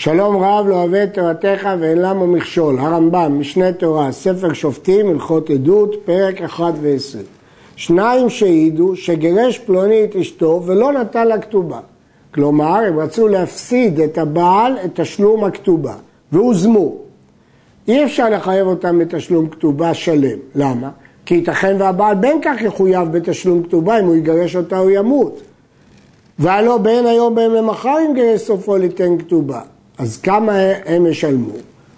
שלום רב לא אוהב את תורתך ואין למה מכשול. הרמב"ם, משנה תורה, ספר שופטים, הלכות עדות, פרק 1 ו-20. שניים שהעידו שגירש פלוני את אשתו ולא נתן לה כתובה. כלומר, הם רצו להפסיד את הבעל את תשלום הכתובה, והוזמו. אי אפשר לחייב אותם בתשלום כתובה שלם. למה? כי ייתכן והבעל בין כך יחויב בתשלום כתובה, אם הוא יגרש אותה הוא ימות. והלא בין היום בין למחר אם גרש סופו ליתן כתובה. אז כמה הם ישלמו?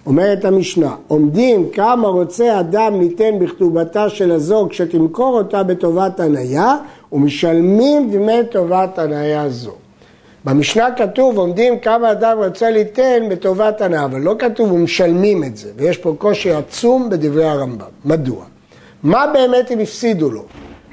אומרת המשנה, עומדים כמה רוצה אדם ליתן בכתובתה של הזוג שתמכור אותה בטובת הניה ומשלמים דמי טובת הניה זו. במשנה כתוב עומדים כמה אדם רוצה ליתן בטובת הנאה, אבל לא כתוב ומשלמים את זה, ויש פה קושי עצום בדברי הרמב"ם. מדוע? מה באמת הם הפסידו לו?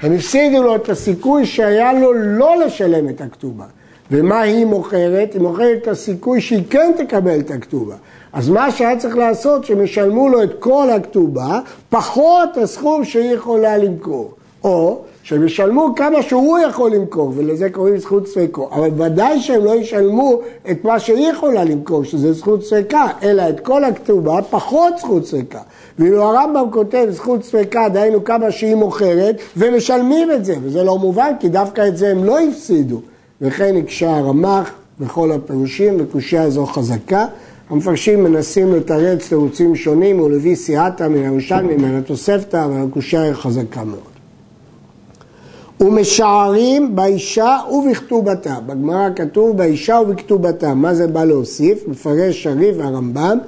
הם הפסידו לו את הסיכוי שהיה לו לא לשלם את הכתובה. ומה היא מוכרת? היא מוכרת את הסיכוי שהיא כן תקבל את הכתובה. אז מה שהיה צריך לעשות, שהם ישלמו לו את כל הכתובה, פחות הסכום שהיא יכולה למכור. או שהם ישלמו כמה שהוא יכול למכור, ולזה קוראים זכות ספקו. אבל ודאי שהם לא ישלמו את מה שהיא יכולה למכור, שזה זכות ספקה, אלא את כל הכתובה, פחות זכות ספקה. ואילו הרמב"ם כותב זכות ספקה, דהיינו כמה שהיא מוכרת, ומשלמים את זה, וזה לא מובן, כי דווקא את זה הם לא הפסידו. וכן הקשה הרמ"ח בכל הפירושים, וקושייה זו חזקה. המפרשים מנסים לתרץ תירוצים שונים ולביא סיעתא מן הירושלמי, מן התוספתא, אבל הקושייה היא חזקה מאוד. ומשערים באישה ובכתובתה. בגמרא כתוב באישה ובכתובתה. מה זה בא להוסיף? מפרש שריף והרמב"ם,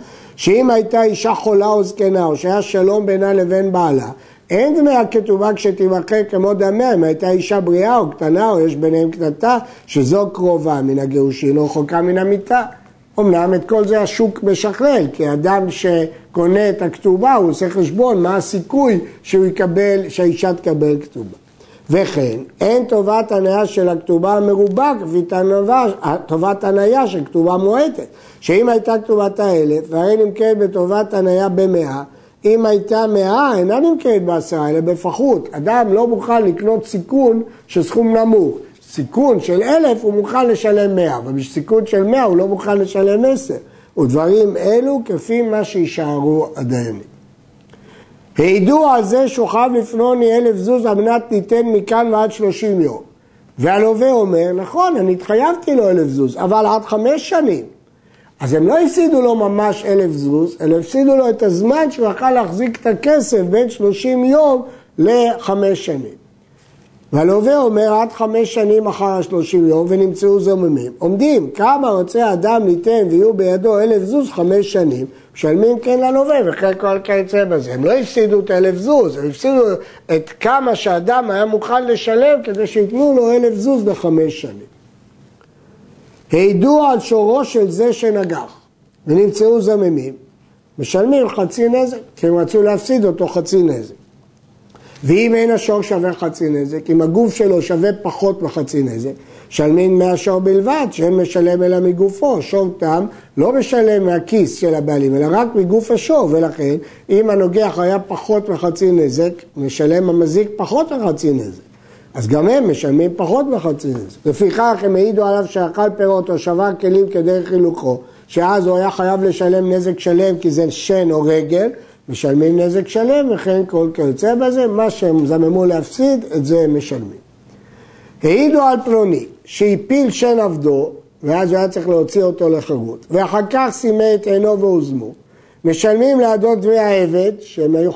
שאם הייתה אישה חולה או זקנה, או שהיה שלום בינה לבין בעלה, אין דמי הכתובה כשתימחק כמו דמיה, אם הייתה אישה בריאה או קטנה, או יש ביניהם קטנתה, שזו קרובה מן הגירושין או חוקה מן המיטה. אמנם את כל זה השוק משכלל, כי אדם שקונה את הכתובה, הוא עושה חשבון מה הסיכוי שהוא יקבל, שהאישה תקבל כתובה. וכן, אין טובת הניה של הכתובה המרובה כפי טובת הניה של כתובה מועטת, שאם הייתה כתובת האלף, והרי נמכרת בטובת הניה במאה, אם הייתה מאה, אינה נמכרת בעשרה, אלא בפחות. אדם לא מוכן לקנות סיכון של סכום נמוך. סיכון של אלף הוא מוכן לשלם מאה, אבל בסיכון של מאה הוא לא מוכן לשלם עשר. ודברים אלו כפי מה שישארו הדיינים. העידו על זה שהוא חייב לפנוני אלף זוז על מנת ניתן מכאן ועד שלושים יום. והלווה אומר, נכון, אני התחייבתי לו אלף זוז, אבל עד חמש שנים. אז הם לא הפסידו לו ממש אלף זוז, אלא הפסידו לו את הזמן שהוא יכל להחזיק את הכסף בין שלושים יום לחמש שנים. והלווה אומר עד חמש שנים אחר השלושים יום ונמצאו זוממים. עומדים, כמה רוצה אדם ליתן ויהיו בידו אלף זוז חמש שנים, משלמים כן ללווה וכן כל כיוצא בזה. הם לא הפסידו את אלף זוז, הם הפסידו את כמה שאדם היה מוכן לשלם כדי שייתנו לו אלף זוז לחמש שנים. העידו על שורו של זה שנגח ונמצאו זממים, משלמים חצי נזק, כי הם רצו להפסיד אותו חצי נזק. ואם אין השור שווה חצי נזק, אם הגוף שלו שווה פחות מחצי נזק, משלמים מהשור בלבד, שאין משלם אלא מגופו. שור תם לא משלם מהכיס של הבעלים, אלא רק מגוף השור, ולכן אם הנוגח היה פחות מחצי נזק, משלם המזיק פחות מחצי נזק. אז גם הם משלמים פחות מחצי נזק. לפיכך הם העידו עליו שאכל פירות או שבר כלים כדרך חילוקו, שאז הוא היה חייב לשלם נזק שלם כי זה שן או רגל, משלמים נזק שלם וכן כל כיוצא בזה, מה שהם זממו להפסיד, את זה הם משלמים. העידו על פלוני שהפיל שן עבדו, ואז הוא היה צריך להוציא אותו לחירות, ואחר כך סימא את עינו והוזמו. משלמים לאדון דמי העבד, שהם היו,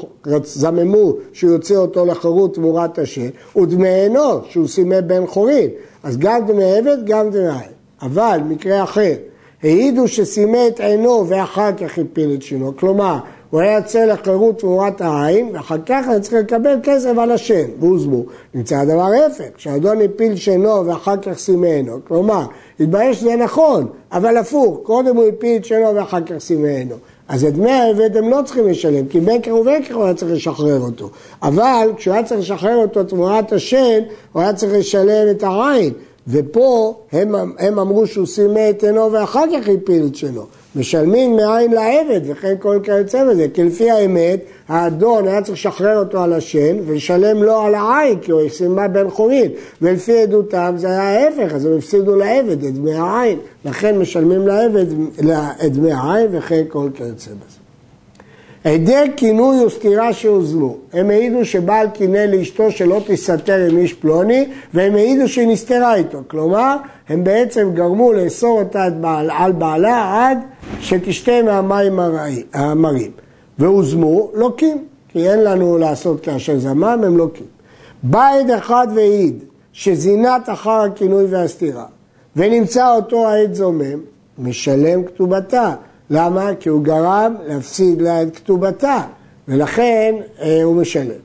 זממו שהוא יוציא אותו לחירות תמורת השן, ודמי עינו, שהוא סימא בן חורין. אז גם דמי עבד, גם דמי העבד. אבל, מקרה אחר, העידו שסימא את עינו ואחר כך הפיל את שינו. כלומר, הוא היה יוצא לחירות תמורת העין, ואחר כך היה צריך לקבל כסף על השן, והוזמו. נמצא הדבר ההפך, כשאדון הפיל שנו ואחר כך סימנו, כלומר, התברר שזה נכון, אבל הפוך, קודם הוא הפיל את שנו ואחר כך סימנו. אז את דמי העבד הם לא צריכים לשלם, כי ובין כך הוא היה צריך לשחרר אותו. אבל כשהוא היה צריך לשחרר אותו תמורת השן, הוא היה צריך לשלם את העין. ופה הם, הם אמרו שהוא סימא את עינו ואחר כך הפיל את שלו. משלמים מאין לעבד וכן כל כיוצא בזה, כי לפי האמת האדון היה צריך לשחרר אותו על השן ולשלם לו על העין כי הוא סימה בן חורין ולפי עדותם זה היה ההפך אז הם הפסידו לעבד את דמי העין לכן משלמים לעבד את דמי העין וכן כל כיוצא בזה. היעדר כינוי וסתירה שהוזלו. הם העידו שבעל קינא לאשתו שלא תסתר עם איש פלוני, והם העידו שהיא נסתרה איתו. כלומר, הם בעצם גרמו לאסור אותה על בעלה עד שתשתה מהמים המרים. והוזמו, לוקים, כי אין לנו לעשות כאשר זמם, הם לוקים. בא עד אחד והעיד שזינת אחר הכינוי והסתירה, ונמצא אותו העד זומם, משלם כתובתה. למה? כי הוא גרם להפסיד לה את כתובתה, ולכן אה, הוא משלם.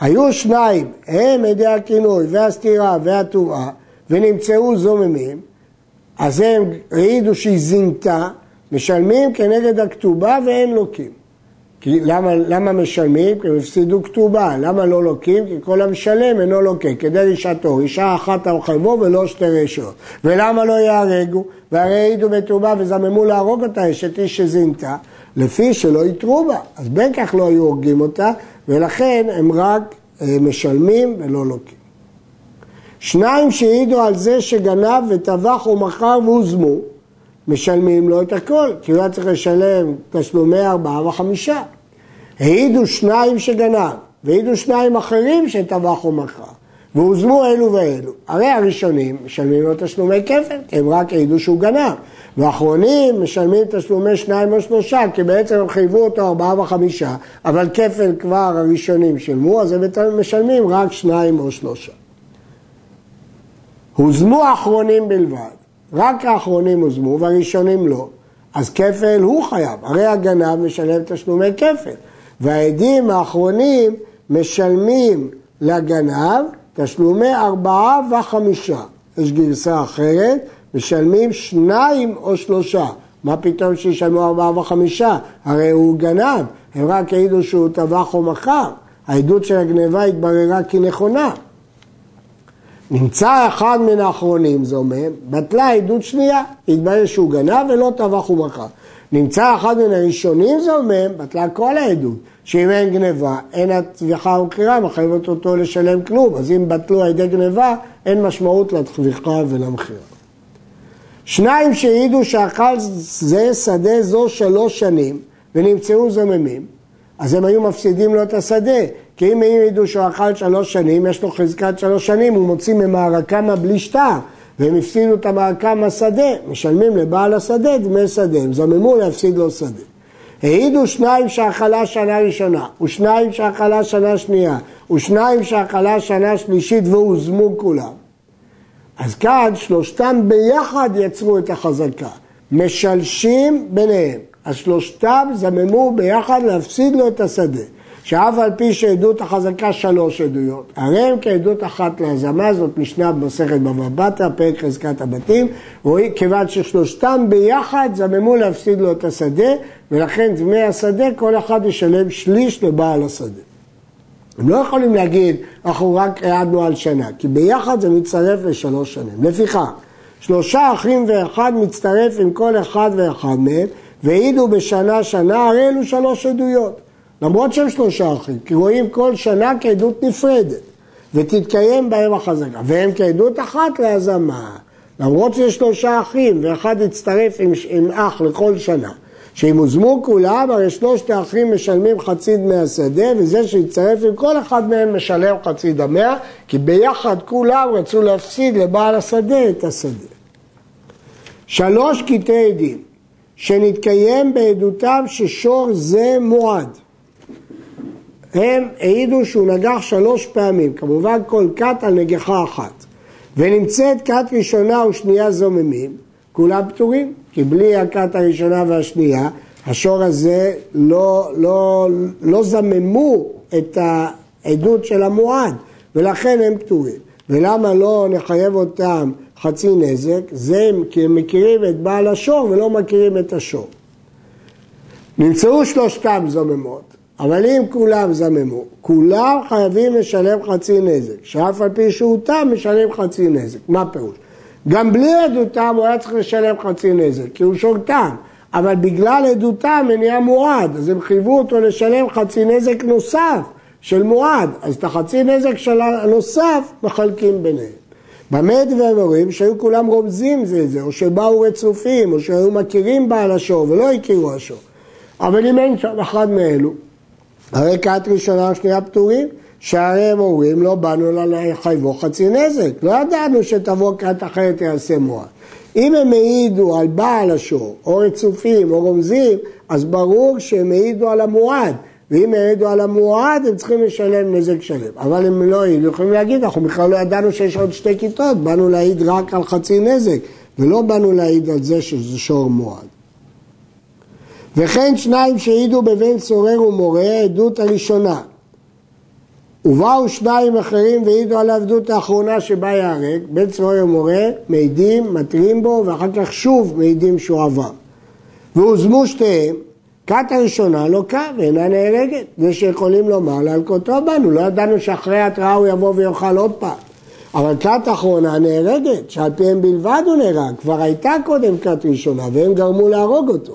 היו שניים, הם עדי הכינוי והסתירה והטומאה, ונמצאו זוממים, אז הם העידו שהיא זינתה, משלמים כנגד הכתובה ואין לוקים. כי למה, למה משלמים? כי הם הפסידו כתובה. למה לא לוקים? כי כל המשלם אינו לוקה. כדי לשעתו, אישה אחת על ולא שתי רשות. ולמה לא יהרגו? והרי העידו בכתובה וזממו להרוג אותה, אשת איש שזינתה, לפי שלא יתרו בה. אז בין כך לא היו הורגים אותה, ולכן הם רק אה, משלמים ולא לוקים. שניים שהעידו על זה שגנב וטבח ומכר והוזמו, משלמים לו את הכל, כי הוא היה צריך לשלם תשלומי ארבעה וחמישה. העידו שניים שגנב, והעידו שניים אחרים שטבח ומכר, והוזמו אלו ואלו. הרי הראשונים משלמים לו תשלומי כפל, כי הם רק העידו שהוא גנב. ואחרונים משלמים תשלומי שניים או שלושה, כי בעצם הם חייבו אותו ארבעה וחמישה, אבל כפל כבר הראשונים שילמו, אז הם משלמים רק שניים או שלושה. הוזמו האחרונים בלבד. רק האחרונים הוזמו והראשונים לא, אז כפל הוא חייב, הרי הגנב משלם תשלומי כפל, והעדים האחרונים משלמים לגנב תשלומי ארבעה וחמישה. יש גרסה אחרת, משלמים שניים או שלושה. מה פתאום שישלמו ארבעה וחמישה? הרי הוא גנב, הם רק העידו שהוא טבח או מכר. העדות של הגניבה התבררה כנכונה. נמצא אחד מן האחרונים, זה אומר, בטלה עדות שנייה, התברר שהוא גנב ולא טבח ומכר. נמצא אחד מן הראשונים, זה אומר, בטלה כל העדות, שאם אין גניבה, אין הטביחה וקרירה, מחייבת אותו לשלם כלום, אז אם בטלו על ידי גניבה, אין משמעות לטביחה ולמכירה. שניים שהעידו שאכל זה שדה זו שלוש שנים ונמצאו זממים, אז הם היו מפסידים לו את השדה, כי אם העידו שהוא אכל שלוש שנים, יש לו חזקת שלוש שנים, הוא מוציא ממערקמה בלי שטר, והם הפסידו את המערקה מהשדה, משלמים לבעל השדה דמי שדה, הם זממו להפסיד לו שדה. העידו שניים שאכלה שנה ראשונה, ושניים שאכלה שנה שנייה, ושניים שאכלה שנה שלישית והוזמו כולם. אז כאן שלושתם ביחד יצרו את החזקה, משלשים ביניהם. אז שלושתם זממו ביחד להפסיד לו את השדה. שאף על פי שעדות החזקה שלוש עדויות, הרי הם כעדות אחת להזמה, זאת משנה במסכת בבא בתרא, פרק חזקת הבתים, כיוון ששלושתם ביחד זממו להפסיד לו את השדה, ולכן דמי השדה כל אחד ישלם שליש לבעל השדה. הם לא יכולים להגיד, אנחנו רק העדנו על שנה, כי ביחד זה מצטרף לשלוש שנים. לפיכך, שלושה אחים ואחד מצטרף עם כל אחד ואחד מהם, והעידו בשנה שנה, הרי אלו שלוש עדויות. למרות שהם שלושה אחים, כי רואים כל שנה כעדות נפרדת, ותתקיים בהם החזקה, והם כעדות אחת להזמה. למרות שיש שלושה אחים, ואחד יצטרף עם, עם אח לכל שנה, שאם הוזמו כולם, הרי שלושת האחים משלמים חצי דמי השדה, וזה שיצטרף עם כל אחד מהם משלם חצי דמיה, כי ביחד כולם רצו להפסיד לבעל השדה את השדה. שלוש קטעי עדים, שנתקיים בעדותם ששור זה מועד. הם העידו שהוא נגח שלוש פעמים, כמובן כל כת על נגיחה אחת. ונמצאת כת ראשונה ושנייה זוממים, כולם פטורים, כי בלי הכת הראשונה והשנייה, השור הזה לא, לא, לא זממו את העדות של המועד, ולכן הם פטורים. ולמה לא נחייב אותם חצי נזק? זה כי הם מכירים את בעל השור ולא מכירים את השור. נמצאו שלושתם זוממות, אבל אם כולם זממו, כולם חייבים לשלם חצי נזק, שאף על פי שהוא תם משלם חצי נזק. מה פירוש? גם בלי עדותם הוא היה צריך לשלם חצי נזק, כי הוא שור תם, אבל בגלל עדותם הם נהיה מועד, אז הם חייבו אותו לשלם חצי נזק נוסף של מועד, אז את החצי נזק של הנוסף מחלקים ביניהם. במה דברים אומרים שהיו כולם רומזים זה את זה, או שבאו רצופים, או שהיו מכירים בעל השור ולא הכירו השור. אבל אם אין שם אחד מאלו, הרי כת ראשונה ושנייה פטורים, שהרי הם אומרים לא באנו לחייבו חצי נזק, לא ידענו שתבוא כת אחרת יעשה מועד. אם הם העידו על בעל השור, או רצופים, או רומזים, אז ברור שהם העידו על המועד. ואם העידו על המועד, הם צריכים לשלם נזק שלם. אבל אם לא העידו, יכולים להגיד, אנחנו בכלל לא ידענו שיש עוד שתי כיתות, באנו להעיד רק על חצי נזק, ולא באנו להעיד על זה שזה שור מועד. וכן שניים שהעידו בבן סורר ומורה, העדות הראשונה. ובאו שניים אחרים והעידו על העבדות האחרונה שבה ייהרג, בן סורר ומורה, מעידים, מתרים בו, ואחר כך שוב מעידים שהוא עבר. והוזמו שתיהם, כת הראשונה לא קה ואינה נהרגת. זה שיכולים לומר להלקותו בנו, לא ידענו שאחרי התראה הוא יבוא ויאכל עוד פעם. אבל כת אחרונה נהרגת, שעל פיהם בלבד הוא נהרג, כבר הייתה קודם כת ראשונה והם גרמו להרוג אותו.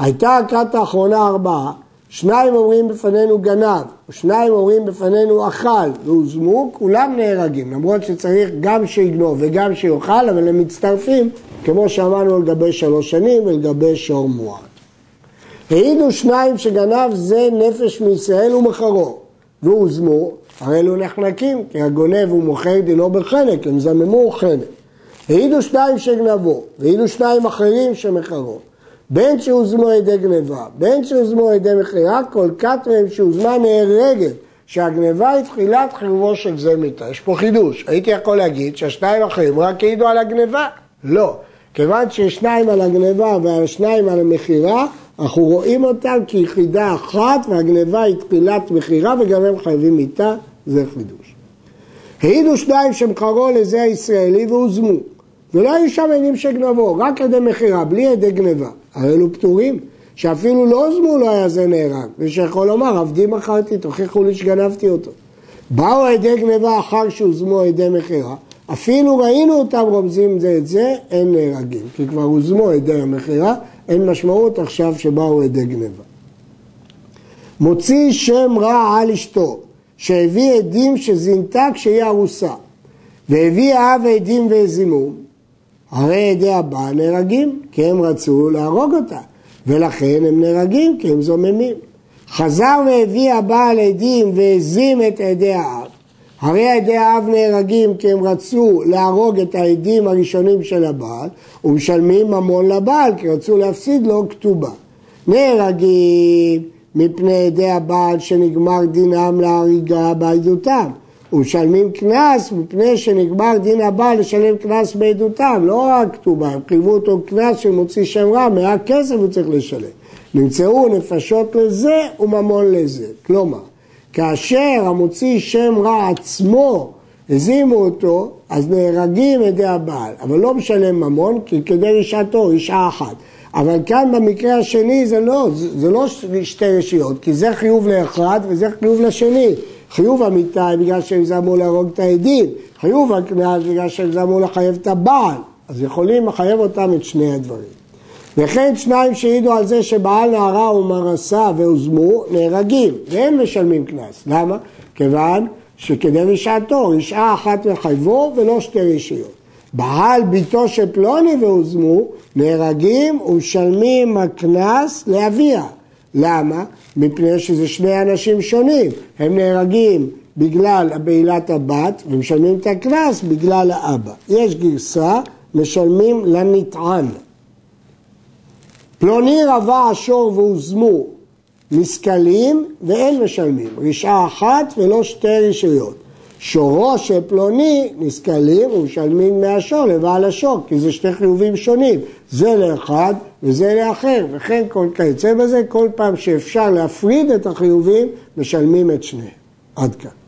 הייתה הכת האחרונה ארבעה, שניים אומרים בפנינו גנב, שניים אומרים בפנינו אכל והוזמו, כולם נהרגים, למרות שצריך גם שיגנוב וגם שיאכל, אבל הם מצטרפים, כמו שאמרנו לגבי שלוש שנים ולגבי שור מועד. העידו שניים שגנב זה נפש מישראל ומחרו, והוזמו, הרי אלו נחנקים, כי הגונב ומוכר דינו בחנק, הם זממו חנק. העידו שניים שגנבו, והעידו שניים אחרים שמחרו. בין שהוזמו על ידי גניבה, בין שהוזמו על ידי מכירה, כל כת מהם שהוזמה נהרגת, שהגניבה היא תחילת חיובו של זה מיתה. יש פה חידוש. הייתי יכול להגיד שהשניים האחרים רק העידו על הגניבה. לא. כיוון שיש שניים על הגניבה והשניים על המכירה, אנחנו רואים אותם כיחידה אחת והגניבה היא תחילת מכירה וגם הם חייבים מיתה, זה חידוש. העידו שניים שמכרו לזה הישראלי והוזמו. ולא היו שם עדים שגנבו, רק עדי מכירה, בלי עדי גניבה. הרי אלו פטורים, שאפילו לא הוזמו לא היה זה נהרג, ושיכול לומר, עבדי מכרתי, תוכיחו לי שגנבתי אותו. באו עדי גניבה אחר שהוזמו עדי מכירה, אפילו ראינו אותם רומזים זה את זה, אין נהרגים, כי כבר הוזמו עדי המכירה, אין משמעות עכשיו שבאו עדי גניבה. מוציא שם רע על אשתו, שהביא עדים שזינתה כשהיא ארוסה, והביא אב עדים והזימו, הרי עדי הבעל נהרגים, כי הם רצו להרוג אותה, ולכן הם נהרגים, כי הם זוממים. חזר והביא הבעל עדים והזים את עדי האב. הרי עדי האב נהרגים כי הם רצו להרוג את העדים הראשונים של הבעל, ומשלמים ממון לבעל, כי רצו להפסיד לו כתובה. נהרגים מפני עדי הבעל שנגמר דינם להריגה בעדותם. ומשלמים קנס מפני שנגמר דין הבעל לשלם קנס בעדותם, לא רק כתובה, הם חייבו אותו קנס שמוציא שם רע, מעט כסף הוא צריך לשלם. נמצאו נפשות לזה וממון לזה. כלומר, כאשר המוציא שם רע עצמו, הזימו אותו, אז נהרגים ידי הבעל, אבל לא משלם ממון, כי כדי רשעתו, אישה אחת. אבל כאן במקרה השני זה לא, זה לא שתי רשיות, כי זה חיוב לאחד וזה חיוב לשני. חיוב המיתה בגלל שהם זמו להרוג את העדים, חיוב הקנס בגלל שהם זמו לחייב את הבעל, אז יכולים לחייב אותם את שני הדברים. וכן שניים שהעידו על זה שבעל נערה ומרסה והוזמו נהרגים והם משלמים קנס. למה? כיוון שכדי רשעתו, רשעה אחת מחייבו ולא שתי רשיות. בעל ביתו של פלוני והוזמו נהרגים ומשלמים הקנס לאביה. למה? מפני שזה שני אנשים שונים. הם נהרגים בגלל בעילת הבת ומשלמים את הקנס בגלל האבא. יש גרסה, משלמים לנטען. פלוני רבה השור והוזמו משכלים ואין משלמים, רשעה אחת ולא שתי רשויות. שורו של פלוני נסכלים ומשלמים מהשור לבעל השור, כי זה שתי חיובים שונים, זה לאחד וזה לאחר, וכן כל כיוצא בזה, כל פעם שאפשר להפריד את החיובים, משלמים את שניהם. עד כאן.